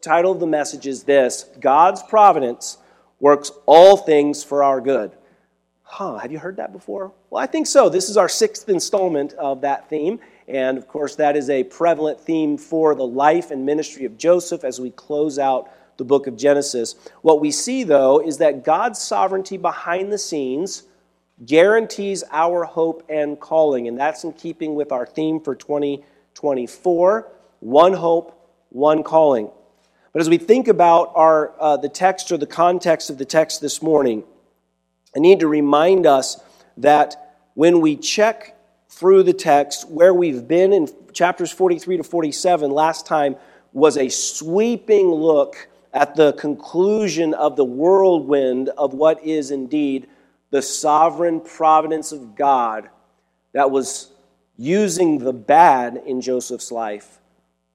Title of the message is this God's providence works all things for our good. Huh, have you heard that before? Well, I think so. This is our sixth installment of that theme. And of course, that is a prevalent theme for the life and ministry of Joseph as we close out the book of Genesis. What we see, though, is that God's sovereignty behind the scenes guarantees our hope and calling. And that's in keeping with our theme for 2024 one hope, one calling. But as we think about our, uh, the text or the context of the text this morning, I need to remind us that when we check through the text, where we've been in chapters 43 to 47 last time was a sweeping look at the conclusion of the whirlwind of what is indeed the sovereign providence of God that was using the bad in Joseph's life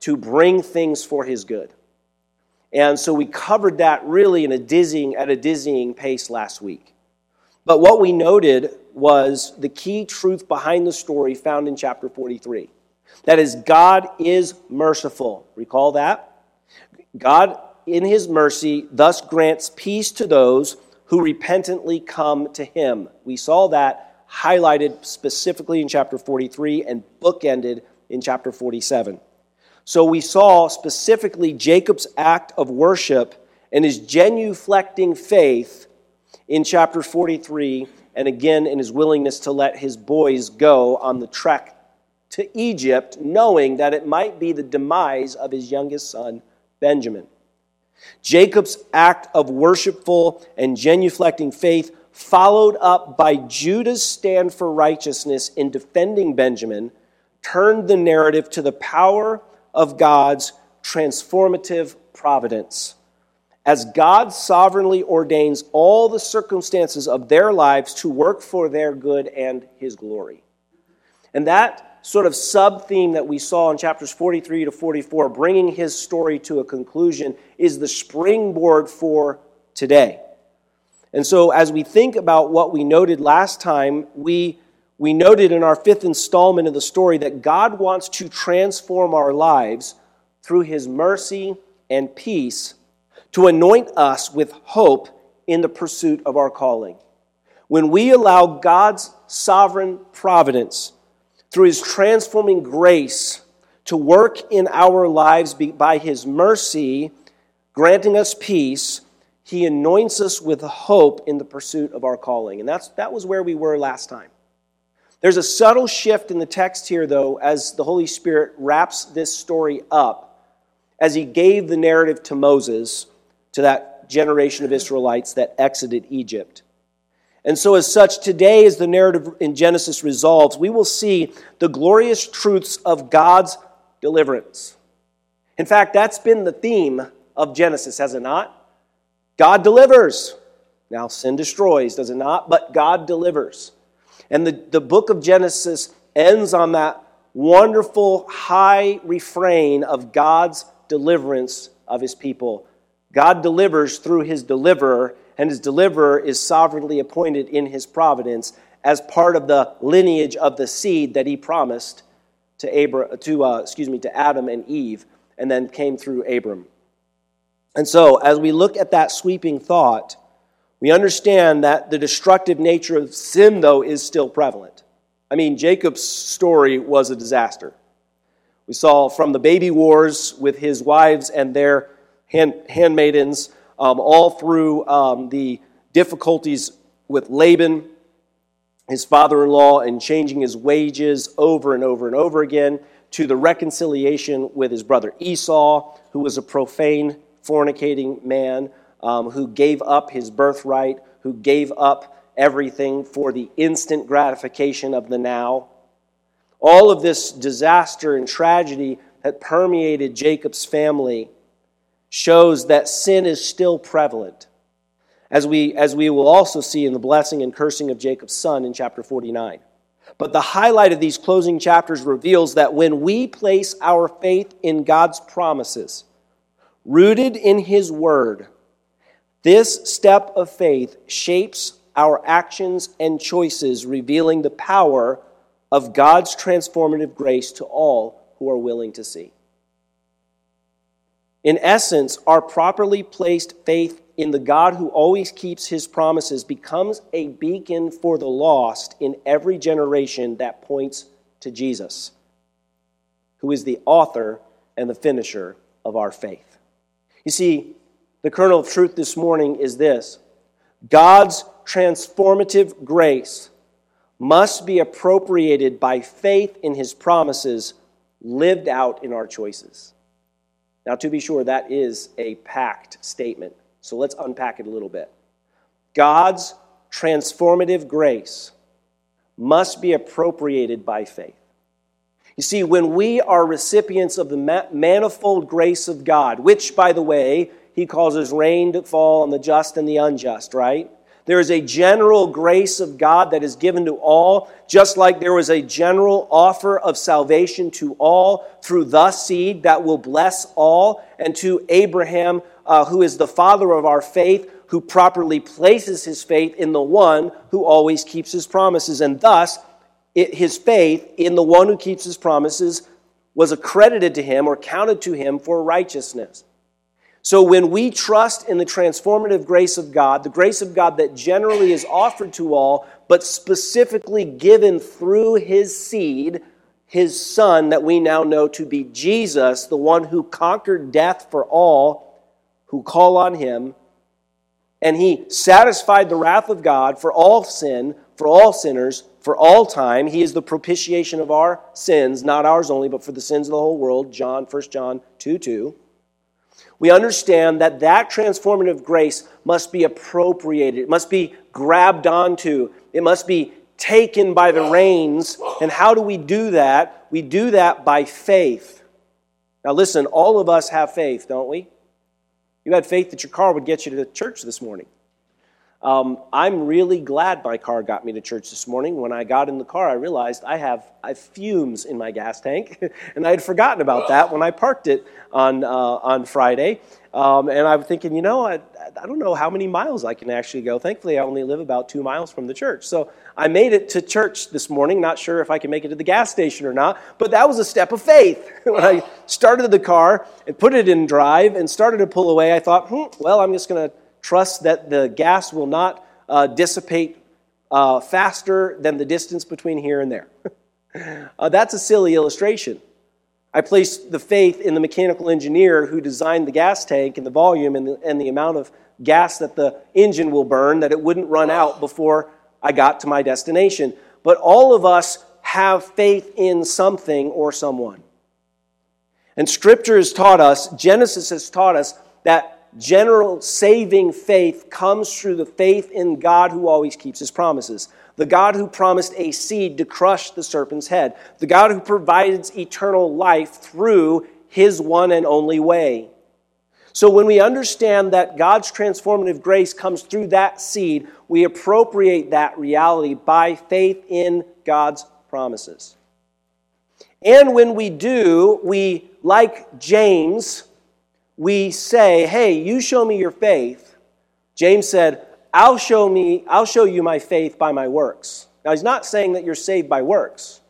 to bring things for his good. And so we covered that really in a dizzying, at a dizzying pace last week. But what we noted was the key truth behind the story found in chapter 43. That is, God is merciful. Recall that? God, in his mercy, thus grants peace to those who repentantly come to him. We saw that highlighted specifically in chapter 43 and bookended in chapter 47. So we saw specifically Jacob's act of worship and his genuflecting faith in chapter 43, and again in his willingness to let his boys go on the trek to Egypt, knowing that it might be the demise of his youngest son, Benjamin. Jacob's act of worshipful and genuflecting faith, followed up by Judah's stand for righteousness in defending Benjamin, turned the narrative to the power of God's transformative providence. As God sovereignly ordains all the circumstances of their lives to work for their good and His glory. And that sort of sub theme that we saw in chapters 43 to 44, bringing his story to a conclusion, is the springboard for today. And so, as we think about what we noted last time, we we noted in our fifth installment of the story that God wants to transform our lives through his mercy and peace to anoint us with hope in the pursuit of our calling. When we allow God's sovereign providence through his transforming grace to work in our lives by his mercy, granting us peace, he anoints us with hope in the pursuit of our calling. And that's, that was where we were last time. There's a subtle shift in the text here, though, as the Holy Spirit wraps this story up, as he gave the narrative to Moses, to that generation of Israelites that exited Egypt. And so, as such, today, as the narrative in Genesis resolves, we will see the glorious truths of God's deliverance. In fact, that's been the theme of Genesis, has it not? God delivers. Now, sin destroys, does it not? But God delivers. And the, the book of Genesis ends on that wonderful high refrain of God's deliverance of his people. God delivers through his deliverer, and his deliverer is sovereignly appointed in his providence as part of the lineage of the seed that he promised to, Abra, to, uh, excuse me, to Adam and Eve, and then came through Abram. And so, as we look at that sweeping thought, we understand that the destructive nature of sin, though, is still prevalent. I mean, Jacob's story was a disaster. We saw from the baby wars with his wives and their hand, handmaidens, um, all through um, the difficulties with Laban, his father in law, and changing his wages over and over and over again, to the reconciliation with his brother Esau, who was a profane, fornicating man um, who gave up his birthright, who gave up everything for the instant gratification of the now. All of this disaster and tragedy that permeated Jacob's family shows that sin is still prevalent, as we, as we will also see in the blessing and cursing of Jacob's son in chapter 49. But the highlight of these closing chapters reveals that when we place our faith in God's promises, rooted in His Word, this step of faith shapes our actions and choices, revealing the power of God's transformative grace to all who are willing to see. In essence, our properly placed faith in the God who always keeps his promises becomes a beacon for the lost in every generation that points to Jesus, who is the author and the finisher of our faith. You see, the kernel of truth this morning is this God's transformative grace must be appropriated by faith in his promises lived out in our choices. Now, to be sure, that is a packed statement. So let's unpack it a little bit. God's transformative grace must be appropriated by faith. You see, when we are recipients of the manifold grace of God, which, by the way, he causes rain to fall on the just and the unjust, right? There is a general grace of God that is given to all, just like there was a general offer of salvation to all through the seed that will bless all, and to Abraham, uh, who is the father of our faith, who properly places his faith in the one who always keeps his promises. And thus, it, his faith in the one who keeps his promises was accredited to him or counted to him for righteousness. So when we trust in the transformative grace of God, the grace of God that generally is offered to all, but specifically given through his seed, his son, that we now know to be Jesus, the one who conquered death for all who call on him, and he satisfied the wrath of God for all sin, for all sinners, for all time. He is the propitiation of our sins, not ours only, but for the sins of the whole world. John, 1 John 2 2 we understand that that transformative grace must be appropriated, it must be grabbed onto, it must be taken by the reins. And how do we do that? We do that by faith. Now, listen, all of us have faith, don't we? You had faith that your car would get you to church this morning. Um, I'm really glad my car got me to church this morning. When I got in the car, I realized I have, I have fumes in my gas tank, and I had forgotten about that when I parked it on, uh, on Friday. Um, and I'm thinking, you know, I, I don't know how many miles I can actually go. Thankfully, I only live about two miles from the church. So I made it to church this morning, not sure if I can make it to the gas station or not, but that was a step of faith. when I started the car and put it in drive and started to pull away, I thought, hmm, well, I'm just going to Trust that the gas will not uh, dissipate uh, faster than the distance between here and there. uh, that's a silly illustration. I place the faith in the mechanical engineer who designed the gas tank and the volume and the, and the amount of gas that the engine will burn, that it wouldn't run out before I got to my destination. But all of us have faith in something or someone. And Scripture has taught us, Genesis has taught us, that general saving faith comes through the faith in God who always keeps his promises. The God who promised a seed to crush the serpent's head. The God who provides eternal life through his one and only way. So when we understand that God's transformative grace comes through that seed, we appropriate that reality by faith in God's promises. And when we do, we, like James, we say, hey, you show me your faith. James said, I'll show me, I'll show you my faith by my works. Now he's not saying that you're saved by works.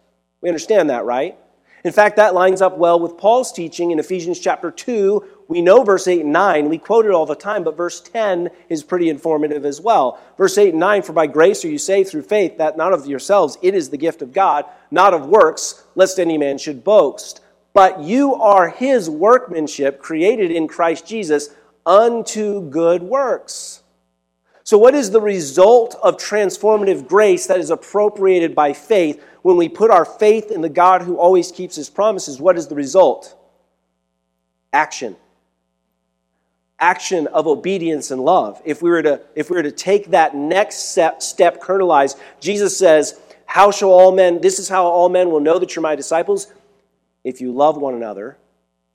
We understand that, right? In fact, that lines up well with Paul's teaching in Ephesians chapter 2. We know verse 8 and 9. We quote it all the time, but verse 10 is pretty informative as well. Verse 8 and 9 For by grace are you saved through faith, that not of yourselves, it is the gift of God, not of works, lest any man should boast but you are his workmanship created in Christ Jesus unto good works. So, what is the result of transformative grace that is appropriated by faith when we put our faith in the God who always keeps his promises? What is the result? Action. Action of obedience and love. If we were to, if we were to take that next step, step kernelize, Jesus says, How shall all men, this is how all men will know that you're my disciples if you love one another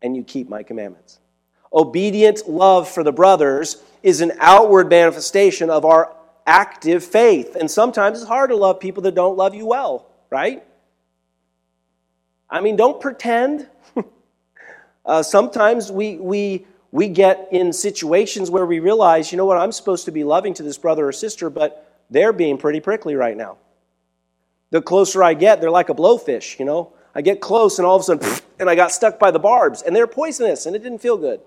and you keep my commandments. Obedient love for the brothers is an outward manifestation of our active faith. And sometimes it's hard to love people that don't love you well, right? I mean, don't pretend. uh, sometimes we, we, we get in situations where we realize, you know what, I'm supposed to be loving to this brother or sister, but they're being pretty prickly right now. The closer I get, they're like a blowfish, you know. I get close, and all of a sudden, and I got stuck by the barbs, and they're poisonous, and it didn't feel good.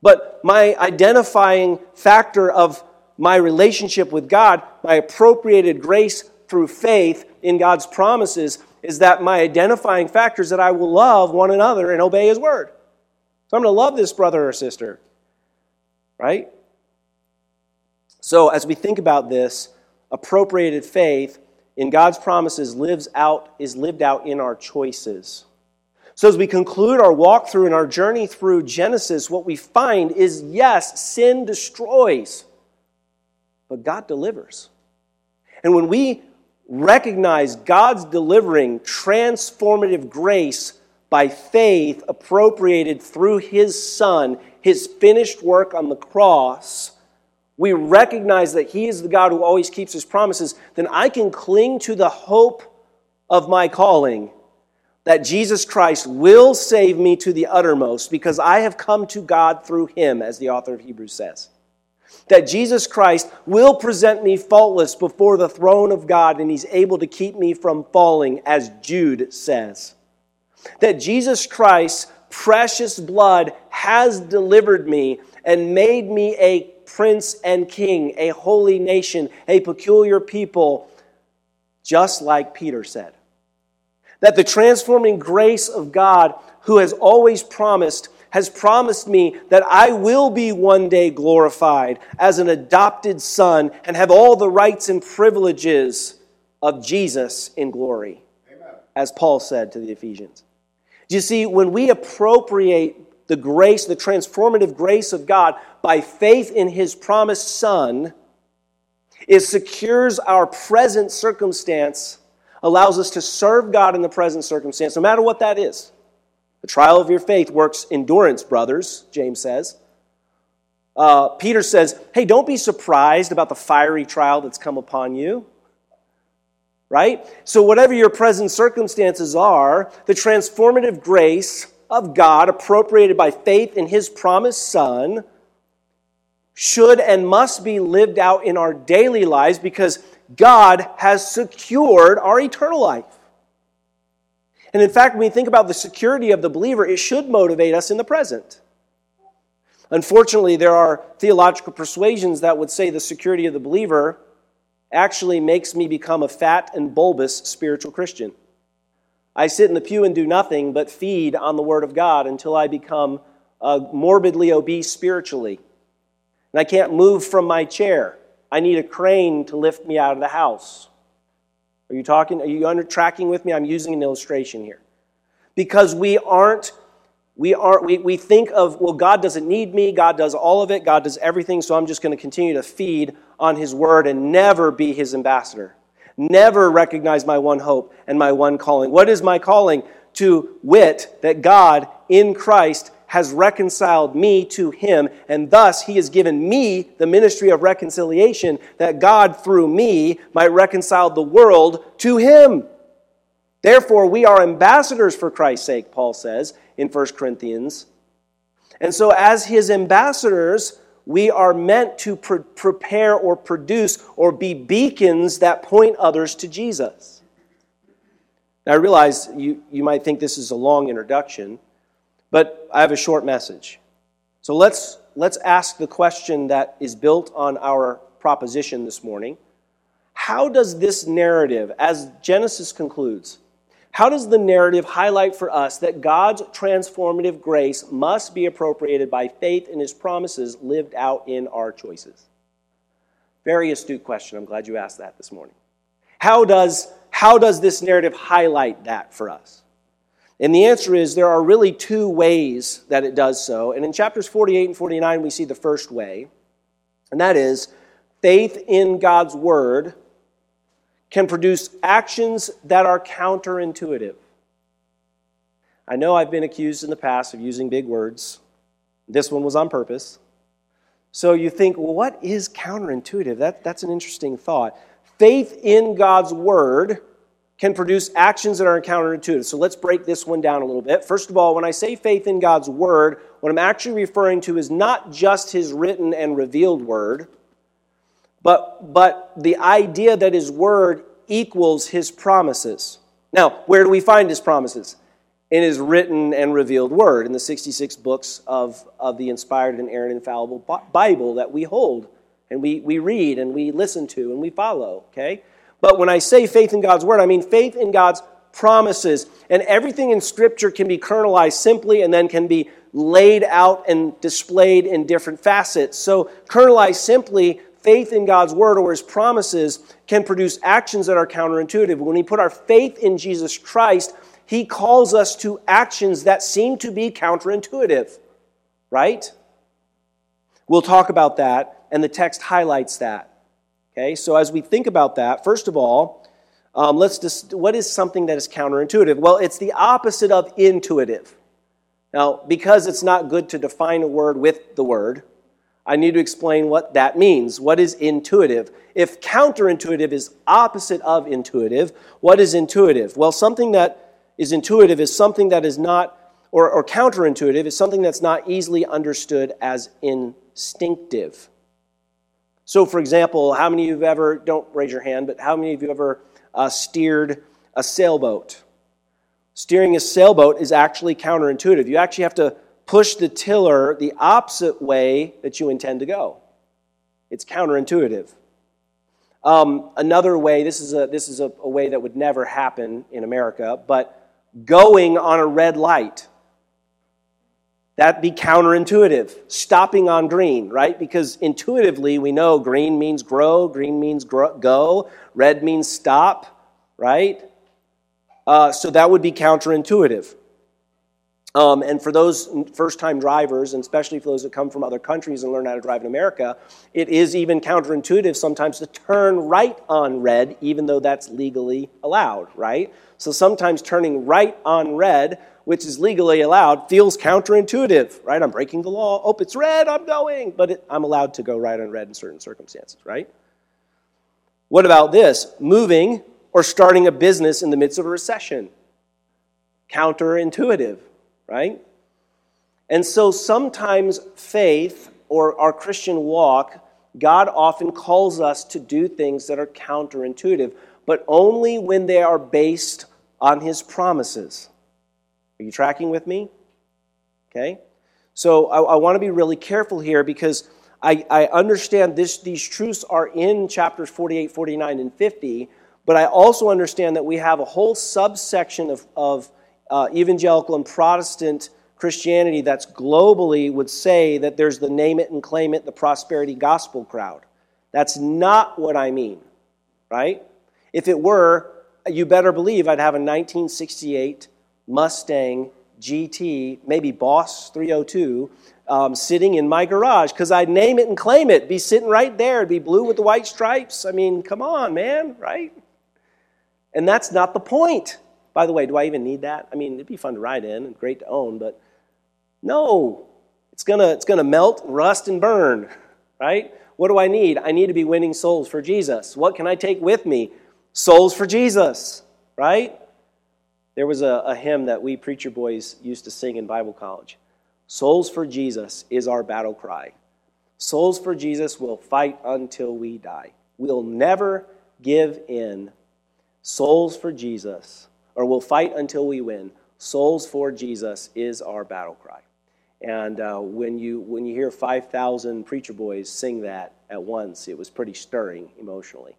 But my identifying factor of my relationship with God, my appropriated grace through faith in God's promises, is that my identifying factor is that I will love one another and obey His word. So I'm going to love this brother or sister, right? So as we think about this, appropriated faith in God's promises lives out is lived out in our choices. So as we conclude our walkthrough and our journey through Genesis, what we find is yes, sin destroys, but God delivers. And when we recognize God's delivering transformative grace by faith appropriated through his son, his finished work on the cross, we recognize that he is the God who always keeps his promises, then I can cling to the hope of my calling that Jesus Christ will save me to the uttermost because I have come to God through him, as the author of Hebrews says that Jesus Christ will present me faultless before the throne of God and he's able to keep me from falling, as Jude says. That Jesus Christ's precious blood has delivered me and made me a prince and king, a holy nation, a peculiar people, just like Peter said. That the transforming grace of God, who has always promised has promised me that I will be one day glorified as an adopted son and have all the rights and privileges of Jesus in glory, Amen. as Paul said to the Ephesians. Do you see, when we appropriate the grace, the transformative grace of God by faith in his promised son, it secures our present circumstance, allows us to serve God in the present circumstance, no matter what that is. The trial of your faith works endurance, brothers, James says. Uh, Peter says, hey, don't be surprised about the fiery trial that's come upon you. Right? So, whatever your present circumstances are, the transformative grace of God, appropriated by faith in his promised Son, should and must be lived out in our daily lives because God has secured our eternal life. And in fact, when we think about the security of the believer, it should motivate us in the present. Unfortunately, there are theological persuasions that would say the security of the believer actually makes me become a fat and bulbous spiritual Christian. I sit in the pew and do nothing but feed on the Word of God until I become uh, morbidly obese spiritually. And I can't move from my chair. I need a crane to lift me out of the house. Are you talking? Are you under tracking with me? I'm using an illustration here. Because we aren't, we aren't, we, we think of, well, God doesn't need me, God does all of it, God does everything, so I'm just going to continue to feed on His word and never be His ambassador. Never recognize my one hope and my one calling. What is my calling? To wit, that God in Christ has reconciled me to him, and thus he has given me the ministry of reconciliation that God, through me, might reconcile the world to him. Therefore, we are ambassadors for Christ's sake, Paul says in 1 Corinthians. And so, as his ambassadors, we are meant to pre- prepare or produce or be beacons that point others to Jesus. Now, I realize you, you might think this is a long introduction. But I have a short message. So let's, let's ask the question that is built on our proposition this morning. How does this narrative, as Genesis concludes, how does the narrative highlight for us that God's transformative grace must be appropriated by faith in his promises lived out in our choices? Very astute question. I'm glad you asked that this morning. How does, how does this narrative highlight that for us? And the answer is there are really two ways that it does so. And in chapters 48 and 49, we see the first way, and that is faith in God's word can produce actions that are counterintuitive. I know I've been accused in the past of using big words. This one was on purpose. So you think, well, what is counterintuitive? That, that's an interesting thought. Faith in God's word can produce actions that are counterintuitive. So let's break this one down a little bit. First of all, when I say faith in God's word, what I'm actually referring to is not just his written and revealed word, but, but the idea that his word equals his promises. Now, where do we find his promises? in his written and revealed word in the 66 books of, of the inspired and inerrant infallible Bible that we hold and we, we read and we listen to and we follow, okay? But when I say faith in God's word, I mean faith in God's promises. And everything in Scripture can be kernelized simply and then can be laid out and displayed in different facets. So, kernelized simply, faith in God's word or his promises can produce actions that are counterintuitive. When we put our faith in Jesus Christ, he calls us to actions that seem to be counterintuitive, right? We'll talk about that, and the text highlights that. Okay, so as we think about that, first of all, um, let's just, what is something that is counterintuitive? Well, it's the opposite of intuitive. Now, because it's not good to define a word with the word, I need to explain what that means. What is intuitive? If counterintuitive is opposite of intuitive, what is intuitive? Well, something that is intuitive is something that is not, or, or counterintuitive is something that's not easily understood as instinctive. So, for example, how many of you have ever, don't raise your hand, but how many of you have ever uh, steered a sailboat? Steering a sailboat is actually counterintuitive. You actually have to push the tiller the opposite way that you intend to go. It's counterintuitive. Um, another way, this is, a, this is a, a way that would never happen in America, but going on a red light That'd be counterintuitive, stopping on green, right? Because intuitively we know green means grow, green means grow, go, red means stop, right? Uh, so that would be counterintuitive. Um, and for those first time drivers, and especially for those that come from other countries and learn how to drive in America, it is even counterintuitive sometimes to turn right on red, even though that's legally allowed, right? So sometimes turning right on red which is legally allowed, feels counterintuitive, right? I'm breaking the law. Oh, it's red, I'm going. But it, I'm allowed to go right on red in certain circumstances, right? What about this? Moving or starting a business in the midst of a recession. Counterintuitive, right? And so sometimes faith or our Christian walk, God often calls us to do things that are counterintuitive, but only when they are based on His promises. Are you tracking with me? Okay? So I, I want to be really careful here because I, I understand this, these truths are in chapters 48, 49, and 50, but I also understand that we have a whole subsection of, of uh, evangelical and Protestant Christianity that's globally would say that there's the name it and claim it, the prosperity gospel crowd. That's not what I mean, right? If it were, you better believe I'd have a 1968 Mustang GT, maybe Boss 302, um, sitting in my garage because I'd name it and claim it. Be sitting right there. It'd be blue with the white stripes. I mean, come on, man, right? And that's not the point. By the way, do I even need that? I mean, it'd be fun to ride in and great to own, but no, it's gonna it's gonna melt, rust, and burn, right? What do I need? I need to be winning souls for Jesus. What can I take with me? Souls for Jesus, right? There was a, a hymn that we preacher boys used to sing in Bible college Souls for Jesus is our battle cry. Souls for Jesus will fight until we die. We'll never give in. Souls for Jesus, or we'll fight until we win. Souls for Jesus is our battle cry. And uh, when, you, when you hear 5,000 preacher boys sing that at once, it was pretty stirring emotionally.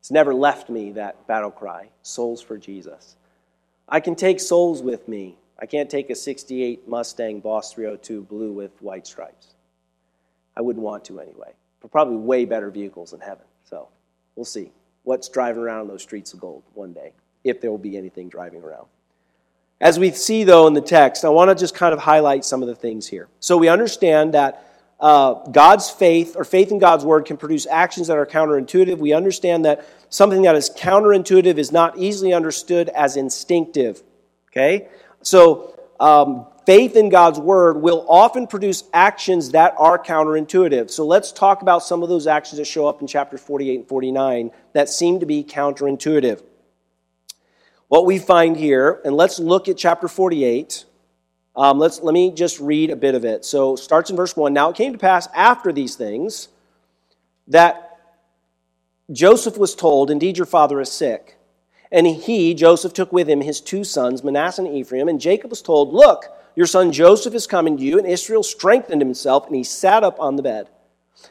It's never left me, that battle cry souls for Jesus. I can take souls with me. I can't take a 68 Mustang Boss 302 blue with white stripes. I wouldn't want to anyway. But probably way better vehicles in heaven. So we'll see what's driving around those streets of gold one day, if there will be anything driving around. As we see, though, in the text, I want to just kind of highlight some of the things here. So we understand that uh, God's faith or faith in God's word can produce actions that are counterintuitive. We understand that something that is counterintuitive is not easily understood as instinctive. Okay? So, um, faith in God's word will often produce actions that are counterintuitive. So, let's talk about some of those actions that show up in chapters 48 and 49 that seem to be counterintuitive. What we find here, and let's look at chapter 48. Um, let's, let me just read a bit of it. So, starts in verse 1. Now it came to pass after these things that Joseph was told, Indeed, your father is sick. And he, Joseph, took with him his two sons, Manasseh and Ephraim. And Jacob was told, Look, your son Joseph is coming to you. And Israel strengthened himself, and he sat up on the bed.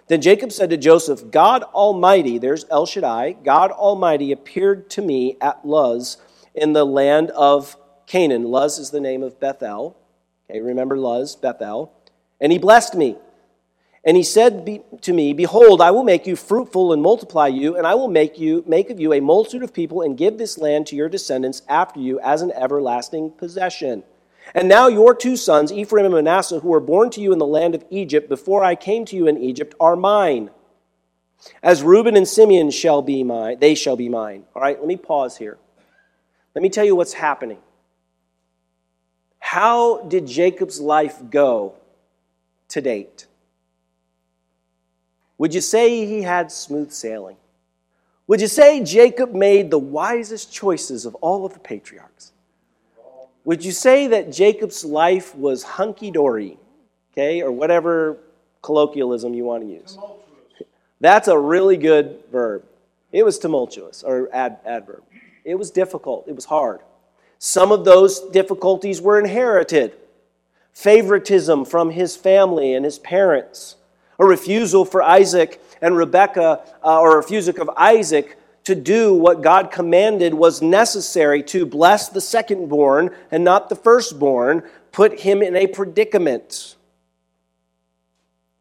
Then Jacob said to Joseph, God Almighty, there's El Shaddai, God Almighty appeared to me at Luz in the land of Canaan. Luz is the name of Bethel. Okay, remember Luz, Bethel. And he blessed me. And he said to me, Behold, I will make you fruitful and multiply you, and I will make you make of you a multitude of people, and give this land to your descendants after you as an everlasting possession. And now your two sons, Ephraim and Manasseh, who were born to you in the land of Egypt before I came to you in Egypt, are mine. As Reuben and Simeon shall be mine, they shall be mine. All right, let me pause here. Let me tell you what's happening. How did Jacob's life go to date? Would you say he had smooth sailing? Would you say Jacob made the wisest choices of all of the patriarchs? Would you say that Jacob's life was hunky dory, okay, or whatever colloquialism you want to use? That's a really good verb. It was tumultuous, or ad, adverb. It was difficult, it was hard. Some of those difficulties were inherited favoritism from his family and his parents, a refusal for Isaac and Rebekah, uh, or a refusal of Isaac to do what God commanded was necessary to bless the secondborn and not the firstborn, put him in a predicament.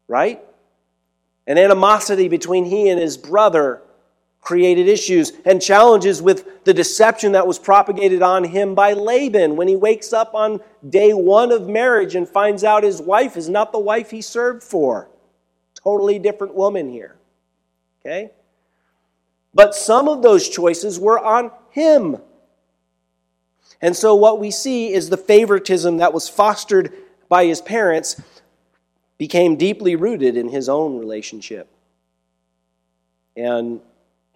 Right? An animosity between he and his brother created issues and challenges with the deception that was propagated on him by Laban when he wakes up on day one of marriage and finds out his wife is not the wife he served for. Totally different woman here. Okay? But some of those choices were on him. And so what we see is the favoritism that was fostered by his parents became deeply rooted in his own relationship. And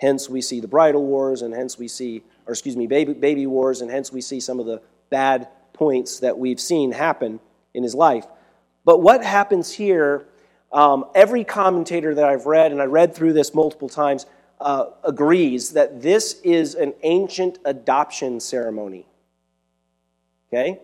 hence we see the bridal wars, and hence we see, or excuse me, baby, baby wars, and hence we see some of the bad points that we've seen happen in his life. But what happens here, um, every commentator that I've read, and I read through this multiple times, uh, agrees that this is an ancient adoption ceremony. Okay?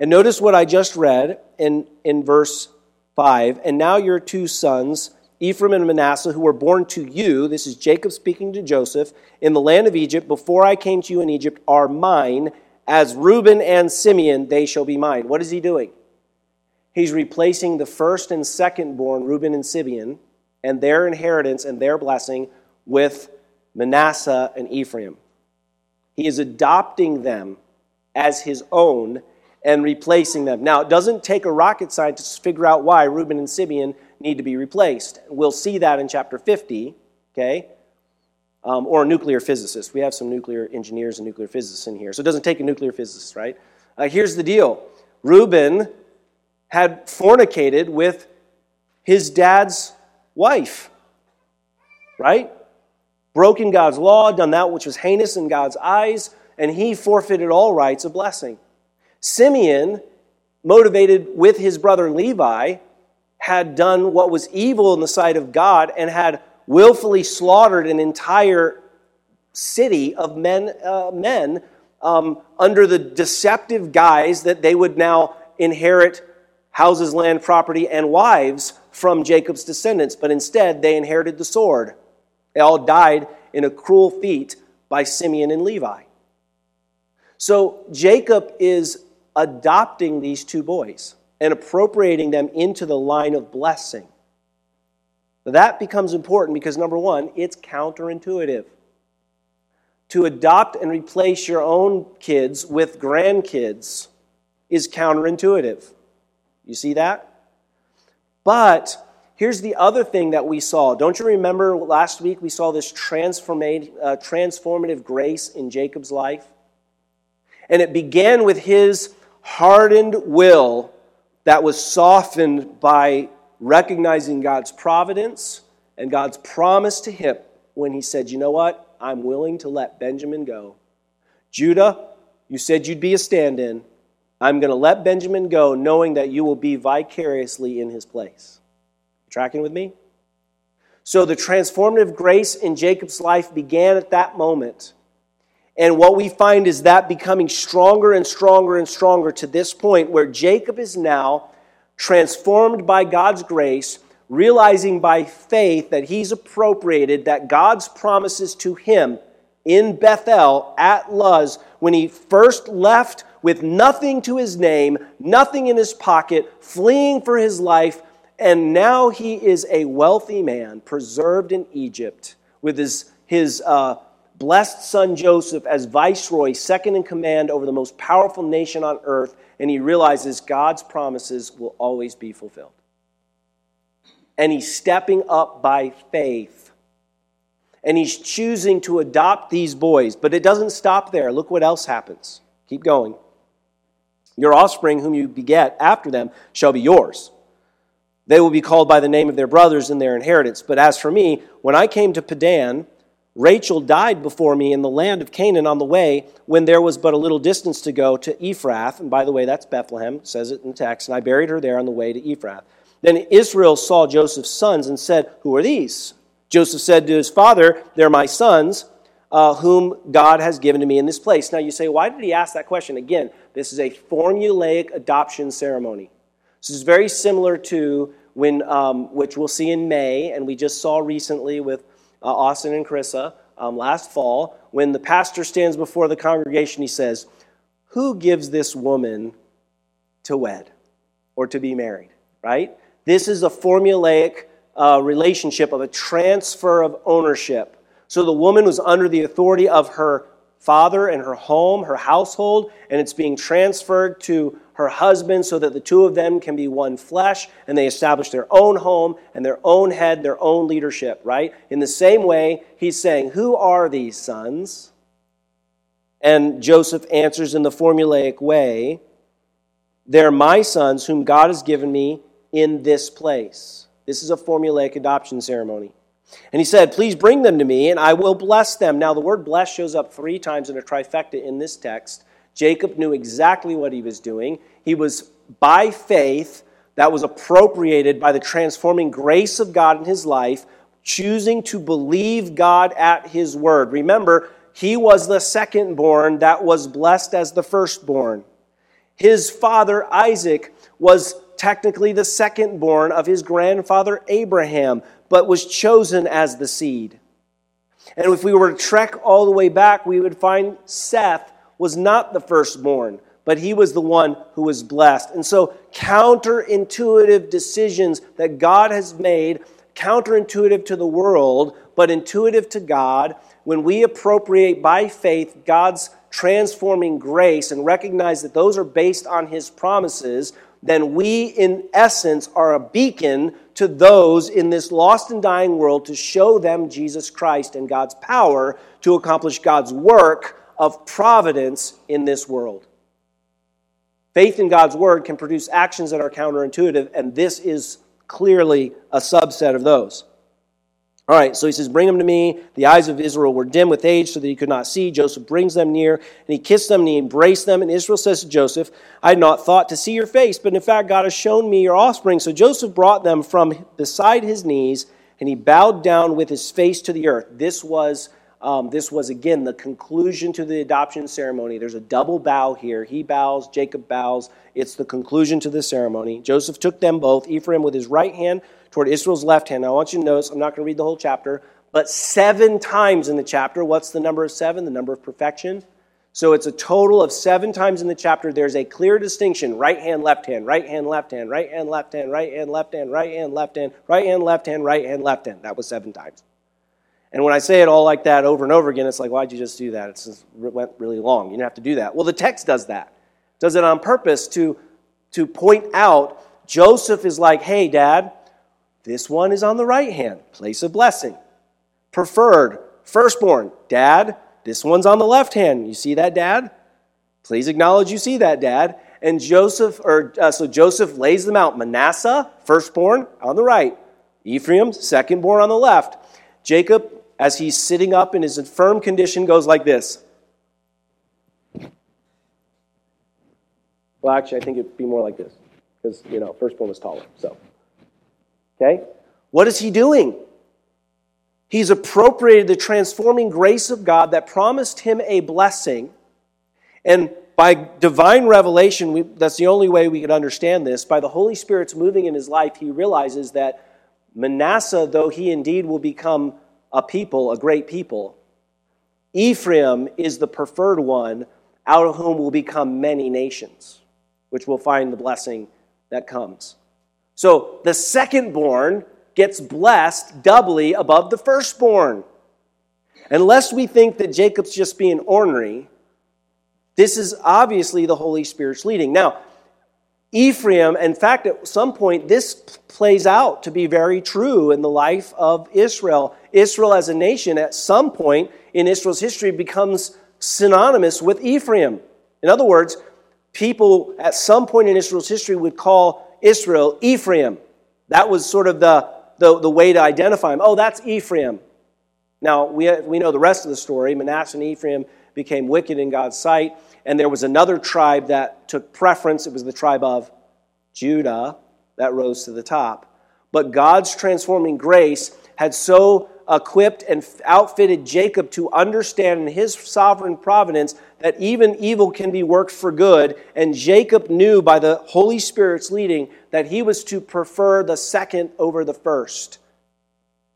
And notice what I just read in, in verse 5. And now your two sons, Ephraim and Manasseh, who were born to you, this is Jacob speaking to Joseph, in the land of Egypt, before I came to you in Egypt, are mine. As Reuben and Simeon, they shall be mine. What is he doing? He's replacing the first and second born, Reuben and Simeon, and their inheritance and their blessing with Manasseh and Ephraim. He is adopting them as his own and replacing them. Now, it doesn't take a rocket scientist to figure out why Reuben and Simeon need to be replaced. We'll see that in chapter 50, okay? Um, or a nuclear physicist. We have some nuclear engineers and nuclear physicists in here. So it doesn't take a nuclear physicist, right? Uh, here's the deal Reuben had fornicated with his dad's wife, right? Broken God's law, done that which was heinous in God's eyes, and he forfeited all rights of blessing. Simeon, motivated with his brother Levi, had done what was evil in the sight of God and had willfully slaughtered an entire city of men, uh, men um, under the deceptive guise that they would now inherit houses, land, property, and wives from Jacob's descendants, but instead they inherited the sword. They all died in a cruel feat by Simeon and Levi. So Jacob is adopting these two boys and appropriating them into the line of blessing. That becomes important because, number one, it's counterintuitive. To adopt and replace your own kids with grandkids is counterintuitive. You see that? But here's the other thing that we saw. Don't you remember last week we saw this transformative, uh, transformative grace in Jacob's life? And it began with his hardened will that was softened by recognizing God's providence and God's promise to him when he said, You know what? I'm willing to let Benjamin go. Judah, you said you'd be a stand in. I'm going to let Benjamin go, knowing that you will be vicariously in his place. Tracking with me? So the transformative grace in Jacob's life began at that moment And what we find is that becoming stronger and stronger and stronger to this point where Jacob is now transformed by God's grace, realizing by faith that he's appropriated, that God's promises to him in Bethel at Luz, when he first left with nothing to his name, nothing in his pocket, fleeing for his life, and now he is a wealthy man, preserved in Egypt, with his, his uh, blessed son Joseph as viceroy, second in command over the most powerful nation on earth, and he realizes God's promises will always be fulfilled. And he's stepping up by faith. And he's choosing to adopt these boys. But it doesn't stop there. Look what else happens. Keep going. Your offspring, whom you beget after them, shall be yours. They will be called by the name of their brothers in their inheritance. But as for me, when I came to Padan, Rachel died before me in the land of Canaan on the way when there was but a little distance to go to Ephrath. And by the way, that's Bethlehem, says it in the text. And I buried her there on the way to Ephrath. Then Israel saw Joseph's sons and said, Who are these? Joseph said to his father, They're my sons, uh, whom God has given to me in this place. Now you say, Why did he ask that question? Again, this is a formulaic adoption ceremony. This is very similar to when, um, which we'll see in May, and we just saw recently with uh, Austin and Carissa um, last fall, when the pastor stands before the congregation, he says, Who gives this woman to wed or to be married? Right? This is a formulaic uh, relationship of a transfer of ownership. So the woman was under the authority of her father and her home, her household, and it's being transferred to her husband so that the two of them can be one flesh and they establish their own home and their own head, their own leadership, right? In the same way, he's saying, Who are these sons? And Joseph answers in the formulaic way, They're my sons whom God has given me in this place. This is a formulaic adoption ceremony. And he said, Please bring them to me, and I will bless them. Now, the word bless shows up three times in a trifecta in this text. Jacob knew exactly what he was doing. He was by faith, that was appropriated by the transforming grace of God in his life, choosing to believe God at his word. Remember, he was the second born that was blessed as the firstborn. His father, Isaac, was technically the second born of his grandfather, Abraham, but was chosen as the seed. And if we were to trek all the way back, we would find Seth was not the firstborn, but he was the one who was blessed. And so, counterintuitive decisions that God has made, counterintuitive to the world, but intuitive to God, when we appropriate by faith God's transforming grace and recognize that those are based on his promises, then we, in essence, are a beacon to those in this lost and dying world to show them Jesus Christ and God's power to accomplish God's work of providence in this world. Faith in God's word can produce actions that are counterintuitive, and this is clearly a subset of those. All right, so he says, Bring them to me. The eyes of Israel were dim with age so that he could not see. Joseph brings them near, and he kissed them and he embraced them. And Israel says to Joseph, I had not thought to see your face, but in fact, God has shown me your offspring. So Joseph brought them from beside his knees, and he bowed down with his face to the earth. This was. Um, this was again the conclusion to the adoption ceremony. There's a double bow here. He bows, Jacob bows. It's the conclusion to the ceremony. Joseph took them both, Ephraim with his right hand toward Israel's left hand. Now, I want you to notice, I'm not going to read the whole chapter, but seven times in the chapter. What's the number of seven? The number of perfection. So it's a total of seven times in the chapter. There's a clear distinction right hand, left hand, right hand, left hand, right hand, left hand, right hand, left hand, right hand, left hand, right hand, left hand, right hand, left hand. That was seven times. And when I say it all like that over and over again, it's like, why'd you just do that? it's It went really long. You didn't have to do that. Well, the text does that. Does it on purpose to, to point out Joseph is like, hey, dad, this one is on the right hand, place of blessing. Preferred, firstborn. Dad, this one's on the left hand. You see that, Dad? Please acknowledge you see that, Dad. And Joseph, or uh, so Joseph lays them out. Manasseh, firstborn, on the right. Ephraim, secondborn, on the left. Jacob, as he's sitting up in his infirm condition, goes like this. Well, actually, I think it'd be more like this because you know, firstborn was taller. So. Okay? What is he doing? He's appropriated the transforming grace of God that promised him a blessing. And by divine revelation, we, that's the only way we could understand this. By the Holy Spirit's moving in his life, he realizes that Manasseh, though he indeed will become a people, a great people, Ephraim is the preferred one, out of whom will become many nations, which will find the blessing that comes. So the second born gets blessed doubly above the firstborn. Unless we think that Jacob's just being ornery, this is obviously the Holy Spirit's leading. Now, Ephraim, in fact, at some point, this plays out to be very true in the life of Israel. Israel as a nation, at some point in Israel's history, becomes synonymous with Ephraim. In other words, people at some point in Israel's history would call Israel Ephraim. That was sort of the the, the way to identify him. Oh, that's Ephraim. Now, we, we know the rest of the story. Manasseh and Ephraim became wicked in God's sight, and there was another tribe that took preference. It was the tribe of Judah that rose to the top. But God's transforming grace had so equipped and outfitted Jacob to understand in his sovereign providence that even evil can be worked for good. And Jacob knew by the Holy Spirit's leading that he was to prefer the second over the first.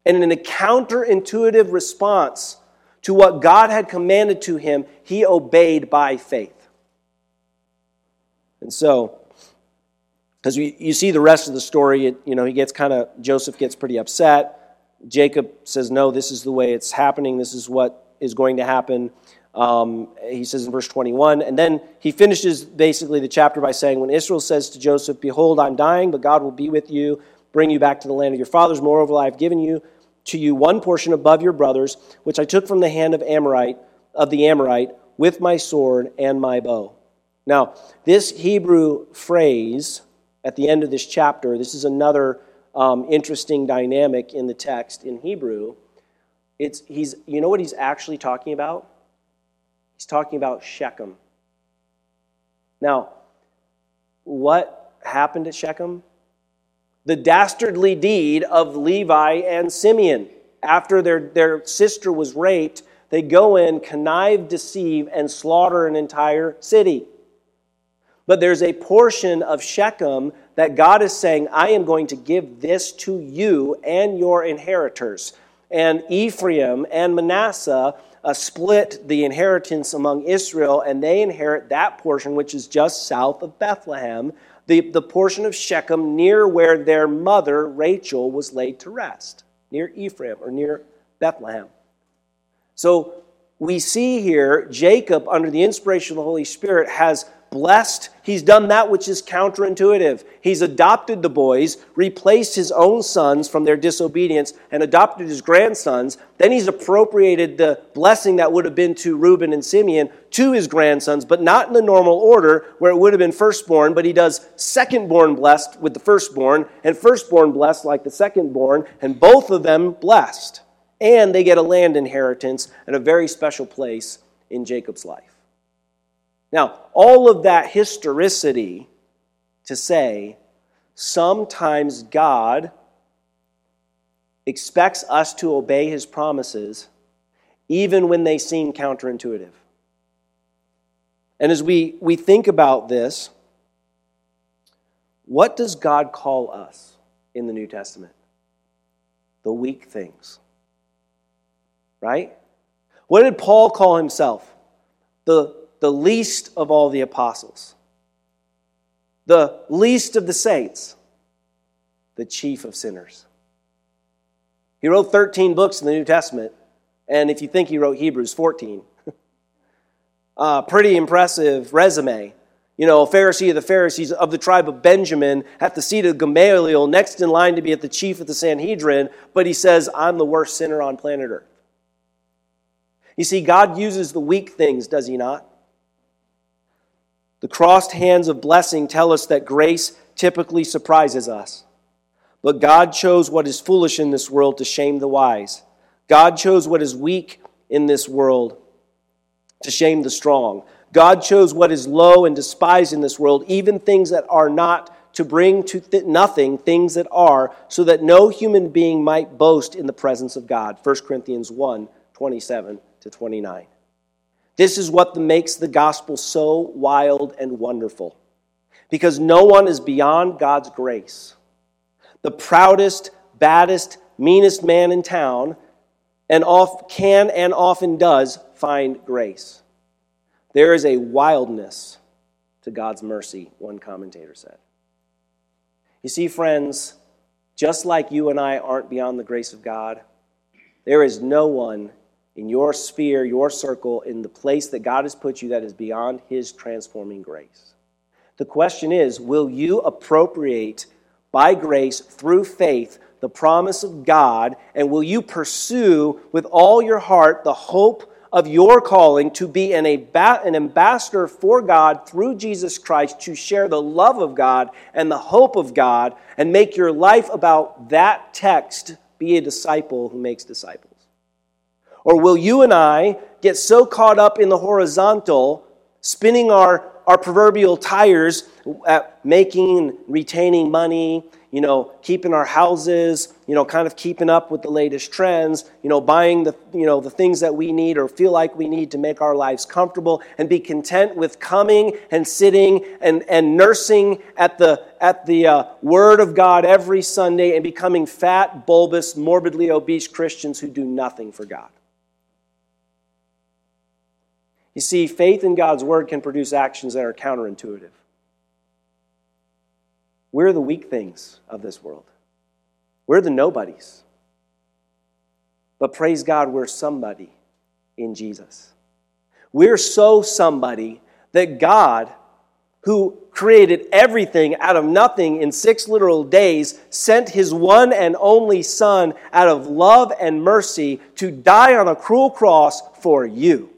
And in a counterintuitive response to what God had commanded to him, he obeyed by faith. And so, because you see the rest of the story, it, you know, he gets kind of, Joseph gets pretty upset. Jacob says, No, this is the way it's happening. This is what is going to happen. Um, he says in verse 21. And then he finishes basically the chapter by saying, When Israel says to Joseph, Behold, I'm dying, but God will be with you, bring you back to the land of your fathers. Moreover, I have given you to you one portion above your brothers, which I took from the hand of Amorite, of the Amorite, with my sword and my bow. Now, this Hebrew phrase at the end of this chapter, this is another um, interesting dynamic in the text in Hebrew. It's, he's, you know what he's actually talking about? He's talking about Shechem. Now, what happened at Shechem? The dastardly deed of Levi and Simeon. After their, their sister was raped, they go in, connive, deceive, and slaughter an entire city. But there's a portion of Shechem that God is saying, I am going to give this to you and your inheritors. And Ephraim and Manasseh uh, split the inheritance among Israel, and they inherit that portion which is just south of Bethlehem, the, the portion of Shechem near where their mother, Rachel, was laid to rest, near Ephraim or near Bethlehem. So we see here Jacob, under the inspiration of the Holy Spirit, has blessed. He's done that which is counterintuitive. He's adopted the boys, replaced his own sons from their disobedience, and adopted his grandsons. Then he's appropriated the blessing that would have been to Reuben and Simeon to his grandsons, but not in the normal order where it would have been firstborn, but he does secondborn blessed with the firstborn, and firstborn blessed like the secondborn, and both of them blessed. And they get a land inheritance and a very special place in Jacob's life. Now, all of that historicity to say sometimes God expects us to obey his promises even when they seem counterintuitive. And as we, we think about this, what does God call us in the New Testament? The weak things. Right? What did Paul call himself? The the least of all the apostles, the least of the saints, the chief of sinners. He wrote 13 books in the New Testament, and if you think he wrote Hebrews, 14. uh, pretty impressive resume. You know, a Pharisee of the Pharisees of the tribe of Benjamin at the seat of Gamaliel, next in line to be at the chief of the Sanhedrin, but he says, I'm the worst sinner on planet Earth. You see, God uses the weak things, does he not? The crossed hands of blessing tell us that grace typically surprises us. But God chose what is foolish in this world to shame the wise. God chose what is weak in this world to shame the strong. God chose what is low and despised in this world, even things that are not, to bring to th- nothing things that are, so that no human being might boast in the presence of God. 1 Corinthians 1 27 to 29. This is what makes the gospel so wild and wonderful. Because no one is beyond God's grace. The proudest, baddest, meanest man in town and off, can and often does find grace. There is a wildness to God's mercy, one commentator said. You see, friends, just like you and I aren't beyond the grace of God, there is no one in your sphere, your circle, in the place that God has put you that is beyond His transforming grace. The question is will you appropriate by grace through faith the promise of God, and will you pursue with all your heart the hope of your calling to be an, an ambassador for God through Jesus Christ, to share the love of God and the hope of God, and make your life about that text be a disciple who makes disciples? Or will you and I get so caught up in the horizontal, spinning our, our proverbial tires at making retaining money, you know, keeping our houses, you know, kind of keeping up with the latest trends, you know, buying the, you know, the things that we need or feel like we need to make our lives comfortable and be content with coming and sitting and, and nursing at the, at the uh, Word of God every Sunday and becoming fat, bulbous, morbidly obese Christians who do nothing for God. You see, faith in God's word can produce actions that are counterintuitive. We're the weak things of this world, we're the nobodies. But praise God, we're somebody in Jesus. We're so somebody that God, who created everything out of nothing in six literal days, sent his one and only Son out of love and mercy to die on a cruel cross for you.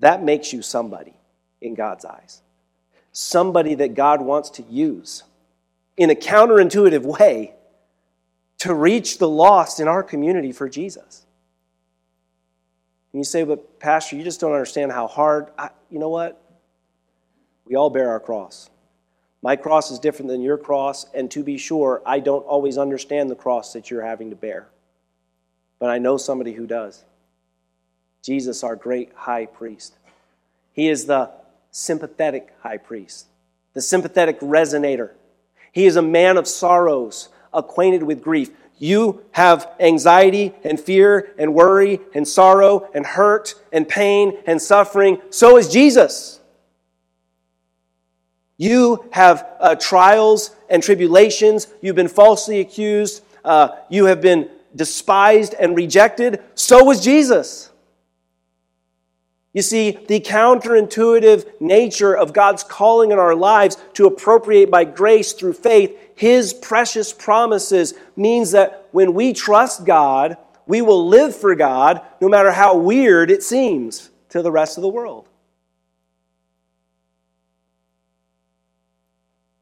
That makes you somebody in God's eyes. Somebody that God wants to use in a counterintuitive way to reach the lost in our community for Jesus. And you say, but Pastor, you just don't understand how hard. I, you know what? We all bear our cross. My cross is different than your cross, and to be sure, I don't always understand the cross that you're having to bear. But I know somebody who does. Jesus, our great high priest. He is the sympathetic high priest, the sympathetic resonator. He is a man of sorrows, acquainted with grief. You have anxiety and fear and worry and sorrow and hurt and pain and suffering. So is Jesus. You have uh, trials and tribulations. You've been falsely accused. Uh, you have been despised and rejected. So was Jesus. You see, the counterintuitive nature of God's calling in our lives to appropriate by grace through faith His precious promises means that when we trust God, we will live for God no matter how weird it seems to the rest of the world.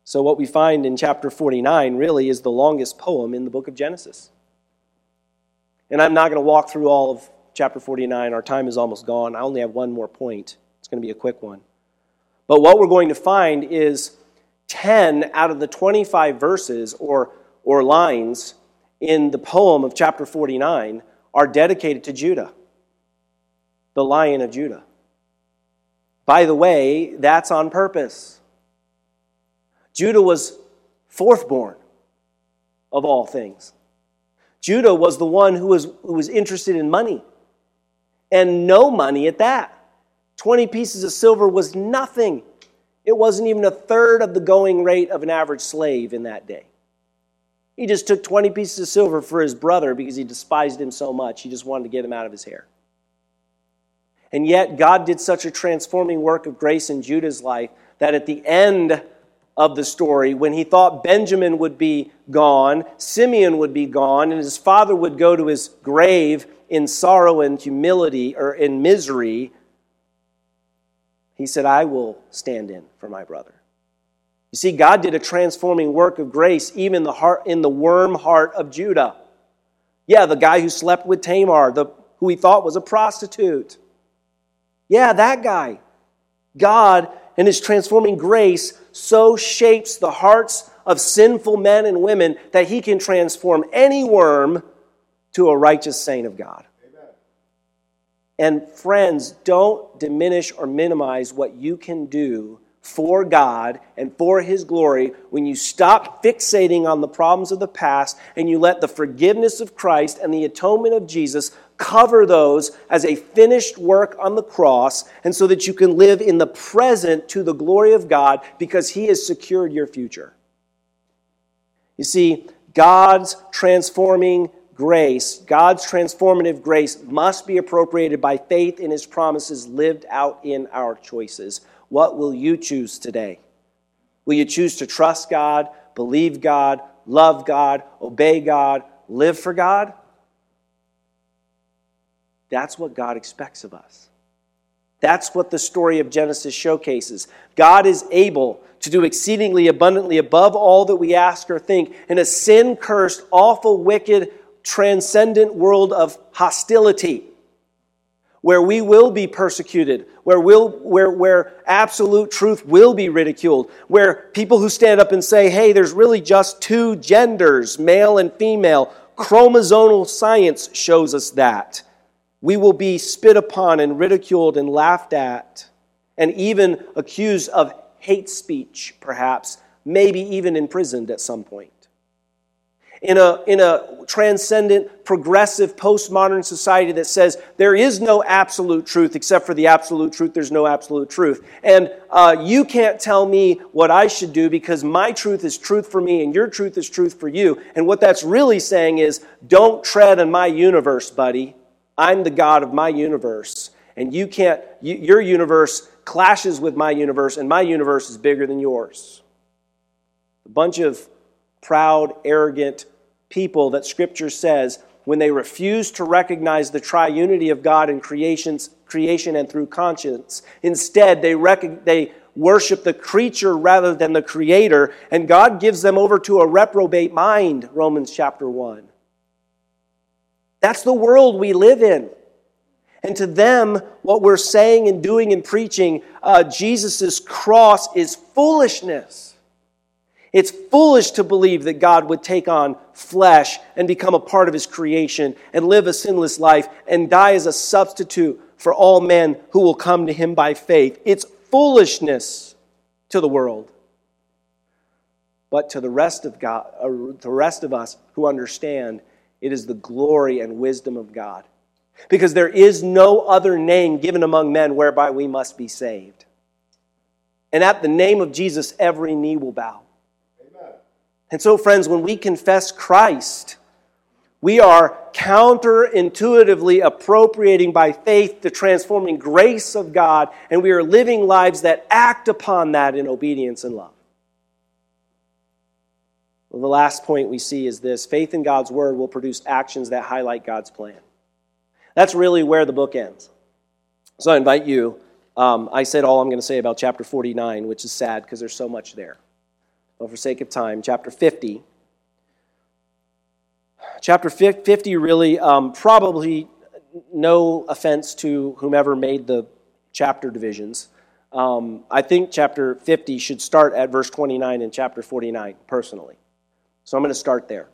So, what we find in chapter 49 really is the longest poem in the book of Genesis. And I'm not going to walk through all of chapter 49. Our time is almost gone. I only have one more point. It's going to be a quick one. But what we're going to find is 10 out of the 25 verses or, or lines in the poem of chapter 49 are dedicated to Judah, the lion of Judah. By the way, that's on purpose. Judah was fourth born of all things. Judah was the one who was, who was interested in money and no money at that. 20 pieces of silver was nothing. It wasn't even a third of the going rate of an average slave in that day. He just took 20 pieces of silver for his brother because he despised him so much. He just wanted to get him out of his hair. And yet, God did such a transforming work of grace in Judah's life that at the end of the story, when he thought Benjamin would be gone, Simeon would be gone, and his father would go to his grave in sorrow and humility or in misery, he said, I will stand in for my brother. You see, God did a transforming work of grace even the, heart, in the worm heart of Judah. Yeah, the guy who slept with Tamar, the, who he thought was a prostitute. Yeah, that guy. God and his transforming grace so shapes the hearts of sinful men and women that he can transform any worm to a righteous saint of God. Amen. And friends, don't diminish or minimize what you can do for God and for His glory when you stop fixating on the problems of the past and you let the forgiveness of Christ and the atonement of Jesus cover those as a finished work on the cross, and so that you can live in the present to the glory of God because He has secured your future. You see, God's transforming grace, God's transformative grace, must be appropriated by faith in His promises lived out in our choices. What will you choose today? Will you choose to trust God, believe God, love God, obey God, live for God? That's what God expects of us. That's what the story of Genesis showcases. God is able to do exceedingly abundantly above all that we ask or think in a sin cursed, awful, wicked, transcendent world of hostility where we will be persecuted, where, we'll, where, where absolute truth will be ridiculed, where people who stand up and say, hey, there's really just two genders, male and female, chromosomal science shows us that. We will be spit upon and ridiculed and laughed at, and even accused of hate speech, perhaps, maybe even imprisoned at some point in a, in a transcendent, progressive, postmodern society that says there is no absolute truth except for the absolute truth, there's no absolute truth. And uh, you can't tell me what I should do because my truth is truth for me and your truth is truth for you. And what that's really saying is don't tread on my universe, buddy. I'm the God of my universe. And you can't, you, your universe clashes with my universe, and my universe is bigger than yours. A bunch of proud, arrogant people that Scripture says when they refuse to recognize the triunity of God in creations, creation and through conscience. Instead, they, rec- they worship the creature rather than the creator, and God gives them over to a reprobate mind, Romans chapter 1. That's the world we live in. And to them, what we're saying and doing and preaching, uh, Jesus' cross is foolishness. It's foolish to believe that God would take on flesh and become a part of his creation and live a sinless life and die as a substitute for all men who will come to him by faith. It's foolishness to the world. But to the rest of God, uh, the rest of us who understand, it is the glory and wisdom of God. Because there is no other name given among men whereby we must be saved. And at the name of Jesus, every knee will bow and so, friends, when we confess Christ, we are counterintuitively appropriating by faith the transforming grace of God, and we are living lives that act upon that in obedience and love. Well, the last point we see is this faith in God's word will produce actions that highlight God's plan. That's really where the book ends. So I invite you. Um, I said all I'm going to say about chapter 49, which is sad because there's so much there but for sake of time, chapter 50. Chapter 50 really, um, probably no offense to whomever made the chapter divisions. Um, I think chapter 50 should start at verse 29 in chapter 49, personally. So I'm going to start there.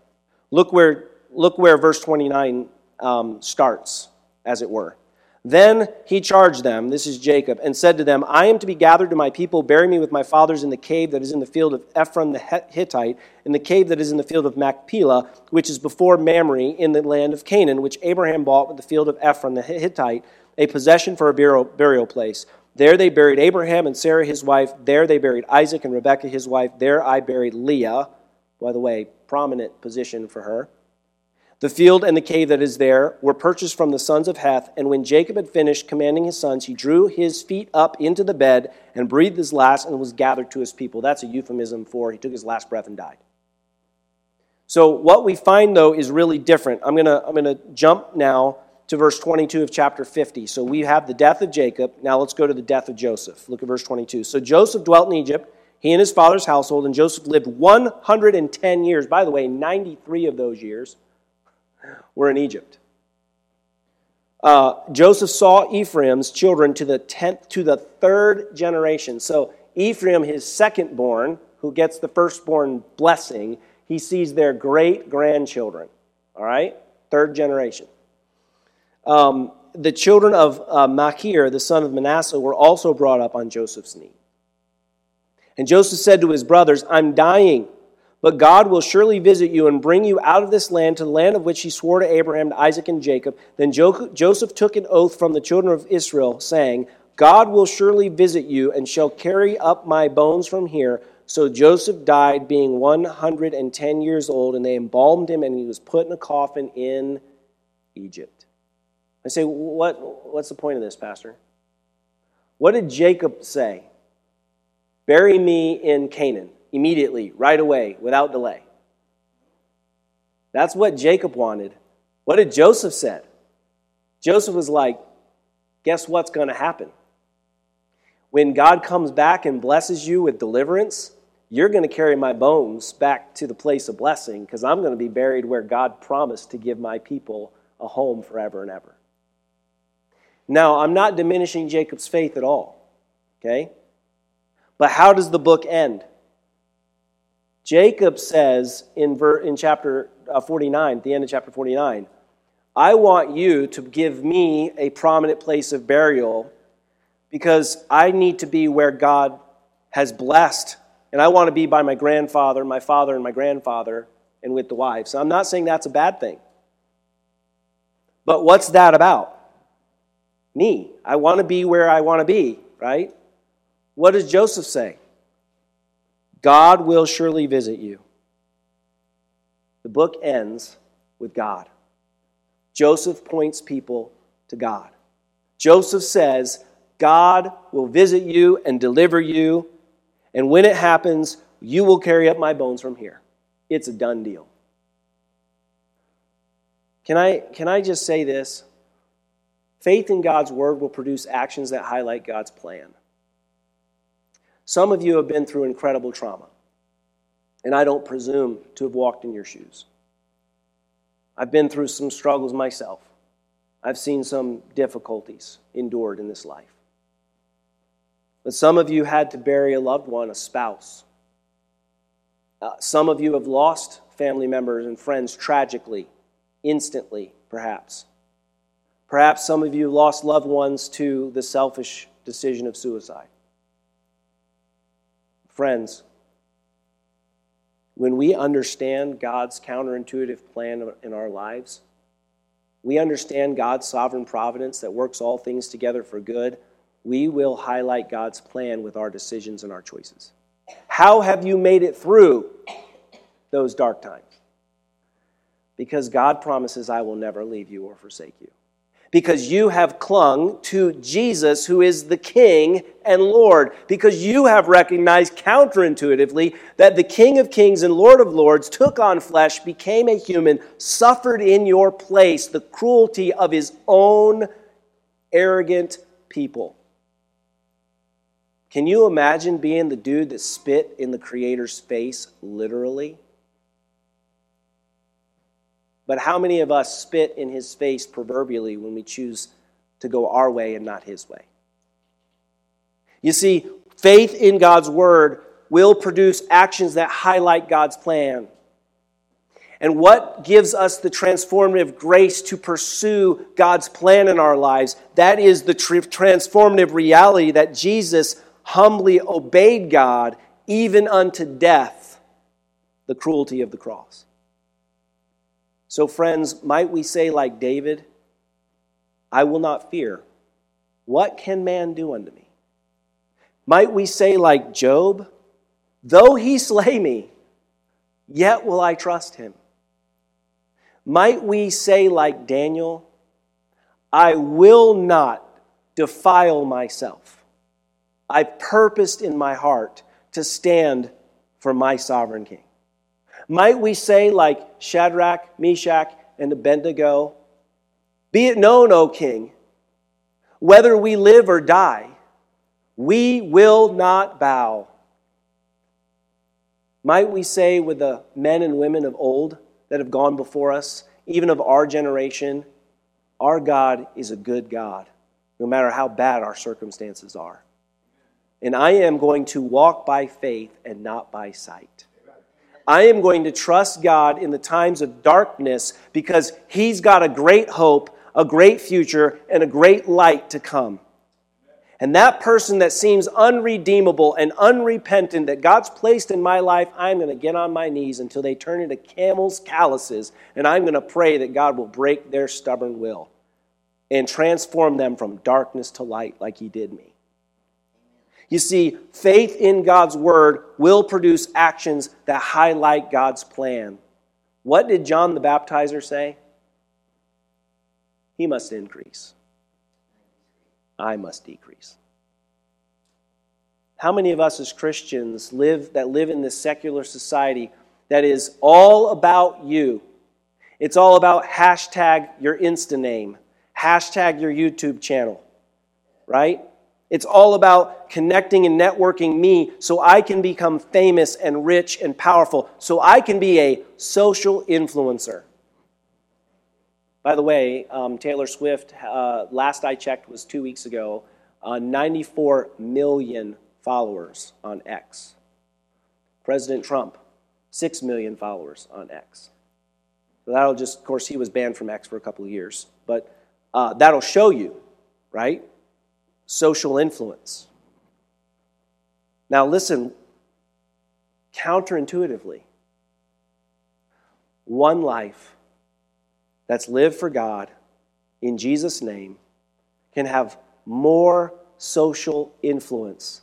Look where, look where verse 29 um, starts, as it were. Then he charged them, this is Jacob, and said to them, I am to be gathered to my people. Bury me with my fathers in the cave that is in the field of Ephron the Hittite, in the cave that is in the field of Machpelah, which is before Mamre in the land of Canaan, which Abraham bought with the field of Ephron the Hittite, a possession for a burial, place. There they buried Abraham and Sarah his wife. There they buried Isaac and Rebekah his wife. There I buried Leah. By the way, prominent position for her. The field and the cave that is there were purchased from the sons of Heth, and when Jacob had finished commanding his sons, he drew his feet up into the bed and breathed his last and was gathered to his people. That's a euphemism for he took his last breath and died. So what we find though is really different. I'm going to I'm going to jump now to verse 22 of chapter 50. So we have the death of Jacob. Now let's go to the death of Joseph. Look at verse 22. So Joseph dwelt in Egypt, he and his father's household, and Joseph lived 110 years. By the way, 93 of those years were in Egypt. Uh, Joseph saw Ephraim's children to the tenth to the third generation. So Ephraim, his second born, who gets the firstborn blessing, he sees their great grandchildren. All right, third generation. Um, the children of uh, Machir, the son of Manasseh, were also brought up on Joseph's knee. And Joseph said to his brothers, I'm dying, but God will surely visit you and bring you out of this land to the land of which he swore to Abraham, to Isaac, and Jacob. Then Joseph took an oath from the children of Israel, saying, God will surely visit you and shall carry up my bones from here. So Joseph died, being 110 years old, and they embalmed him, and he was put in a coffin in Egypt. I say, what, what's the point of this, Pastor? What did Jacob say? Bury me in Canaan immediately, right away, without delay. That's what Jacob wanted. What did Joseph said? Joseph was like, guess what's going to happen? When God comes back and blesses you with deliverance, you're going to carry my bones back to the place of blessing because I'm going to be buried where God promised to give my people a home forever and ever. Now, I'm not diminishing Jacob's faith at all, okay? But how does the book end? Jacob says in, ver- in chapter uh, 49, at the end of chapter 49, I want you to give me a prominent place of burial because I need to be where God has blessed. And I want to be by my grandfather, my father, and my grandfather, and with the wives. I'm not saying that's a bad thing. But what's that about? Me. I want to be where I want to be, right? What does Joseph say? God will surely visit you. The book ends with God. Joseph points people to God. Joseph says, God will visit you and deliver you, and when it happens, you will carry up my bones from here. It's a done deal. Can I, can I just say this? Faith in God's word will produce actions that highlight God's plan. Some of you have been through incredible trauma, and I don't presume to have walked in your shoes. I've been through some struggles myself. I've seen some difficulties endured in this life. But some of you had to bury a loved one, a spouse. Uh, some of you have lost family members and friends tragically, instantly, perhaps. Perhaps some of you lost loved ones to the selfish decision of suicide. Friends, when we understand God's counterintuitive plan in our lives, we understand God's sovereign providence that works all things together for good, we will highlight God's plan with our decisions and our choices. How have you made it through those dark times? Because God promises, I will never leave you or forsake you because you have clung to Jesus, who is the King and Lord, because you have recognized counterintuitively that the King of Kings and Lord of Lords took on flesh, became a human, suffered in your place the cruelty of his own arrogant people. Can you imagine being the dude that spit in the Creator's face, literally? But how many of us spit in his face proverbially when we choose to go our way and not his way? You see, faith in God's word will produce actions that highlight God's plan. And what gives us the transformative grace to pursue God's plan in our lives? That is the transformative reality that Jesus humbly obeyed God even unto death, the cruelty of the cross. So, friends, might we say, like David, I will not fear. What can man do unto me? Might we say, like Job, though he slay me, yet will I trust him? Might we say, like Daniel, I will not defile myself. I purposed in my heart to stand for my sovereign king. Might we say, like Shadrach, Meshach, and Abednego, Be it known, O king, whether we live or die, we will not bow. Might we say with the men and women of old that have gone before us, even of our generation, Our God is a good God, no matter how bad our circumstances are. And I am going to walk by faith and not by sight. I am going to trust God in the times of darkness because He's got a great hope, a great future, and a great light to come. And that person that seems unredeemable and unrepentant that God's placed in my life, I'm going to get on my knees until they turn into camel's calluses, and I'm going to pray that God will break their stubborn will and transform them from darkness to light like He did me. You see, faith in God's word will produce actions that highlight God's plan. What did John the Baptizer say? He must increase. I must decrease. How many of us as Christians live that live in this secular society that is all about you? It's all about hashtag your Insta name, hashtag your YouTube channel, right? It's all about connecting and networking me so I can become famous and rich and powerful, so I can be a social influencer. By the way, um, Taylor Swift, uh, last I checked was two weeks ago, uh, 94 million followers on X. President Trump, 6 million followers on X. That'll just, of course, he was banned from X for a couple of years, but uh, that'll show you, right? Social influence. Now, listen, counterintuitively, one life that's lived for God in Jesus' name can have more social influence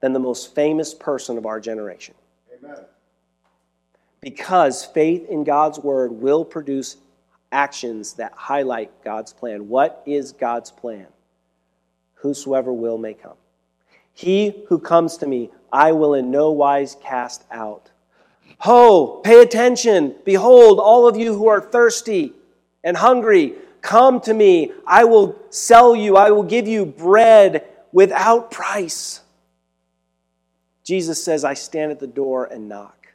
than the most famous person of our generation. Amen. Because faith in God's word will produce actions that highlight God's plan. What is God's plan? Whosoever will may come. He who comes to me, I will in no wise cast out. Ho, pay attention. Behold, all of you who are thirsty and hungry, come to me. I will sell you, I will give you bread without price. Jesus says, I stand at the door and knock.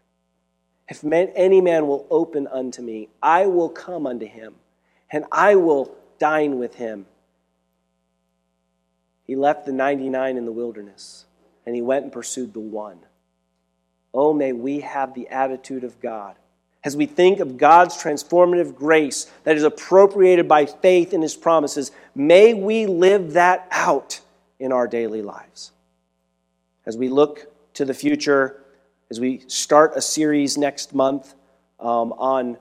If any man will open unto me, I will come unto him, and I will dine with him he left the 99 in the wilderness and he went and pursued the one. Oh, may we have the attitude of God. As we think of God's transformative grace that is appropriated by faith in his promises, may we live that out in our daily lives. As we look to the future, as we start a series next month um, on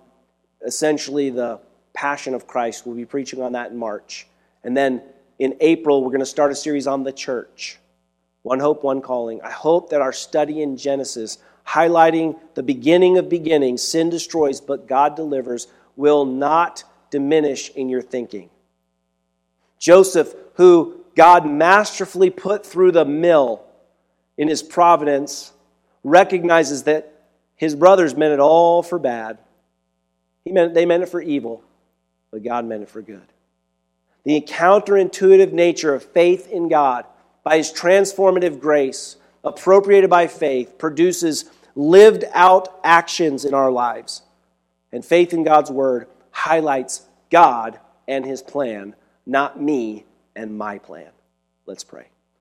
essentially the passion of Christ, we'll be preaching on that in March. And then in April, we're going to start a series on the church One Hope, One Calling. I hope that our study in Genesis, highlighting the beginning of beginnings, sin destroys, but God delivers, will not diminish in your thinking. Joseph, who God masterfully put through the mill in his providence, recognizes that his brothers meant it all for bad. He meant, they meant it for evil, but God meant it for good the counterintuitive nature of faith in God by His transformative grace, appropriated by faith, produces lived out actions in our lives. And faith in God's Word highlights God and His plan, not me and my plan. Let's pray.